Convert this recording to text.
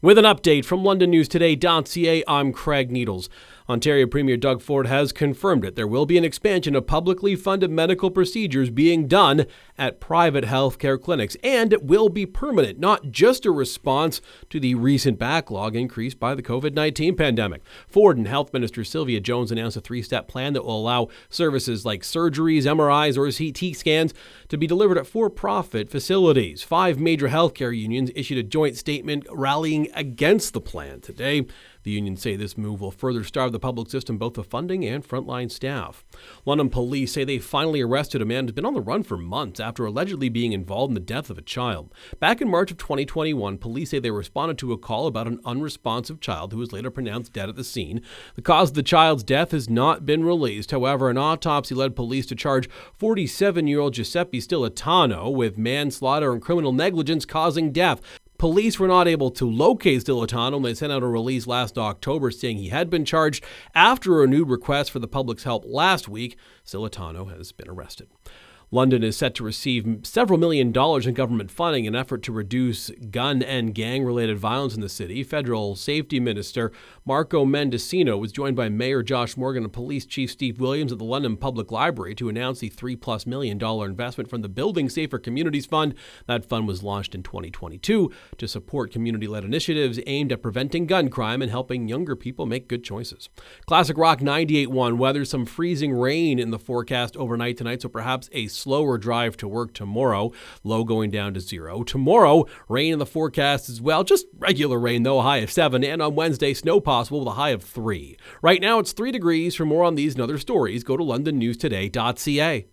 With an update from LondonNewsToday.ca, I'm Craig Needles. Ontario Premier Doug Ford has confirmed it. There will be an expansion of publicly funded medical procedures being done at private healthcare clinics, and it will be permanent, not just a response to the recent backlog increased by the COVID 19 pandemic. Ford and Health Minister Sylvia Jones announced a three step plan that will allow services like surgeries, MRIs, or CT scans to be delivered at for profit facilities. Five major healthcare unions issued a joint statement rallying against the plan today. The unions say this move will further starve the public system both of funding and frontline staff. London police say they finally arrested a man who's been on the run for months after allegedly being involved in the death of a child. Back in March of 2021, police say they responded to a call about an unresponsive child who was later pronounced dead at the scene. The cause of the child's death has not been released. However, an autopsy led police to charge 47 year old Giuseppe Stilitano with manslaughter and criminal negligence causing death. Police were not able to locate Stilitano and they sent out a release last October saying he had been charged after a renewed request for the public's help last week. Stilitano has been arrested. London is set to receive several million dollars in government funding in an effort to reduce gun and gang related violence in the city. Federal Safety Minister Marco Mendicino was joined by Mayor Josh Morgan and Police Chief Steve Williams at the London Public Library to announce the three plus million dollar investment from the Building Safer Communities Fund. That fund was launched in 2022 to support community led initiatives aimed at preventing gun crime and helping younger people make good choices. Classic Rock 98.1 weather, some freezing rain in the forecast overnight tonight, so perhaps a slower drive to work tomorrow, low going down to zero. Tomorrow, rain in the forecast as well, just regular rain though, high of seven, and on Wednesday, snow possible with a high of three. Right now, it's three degrees. For more on these and other stories, go to londonnewstoday.ca.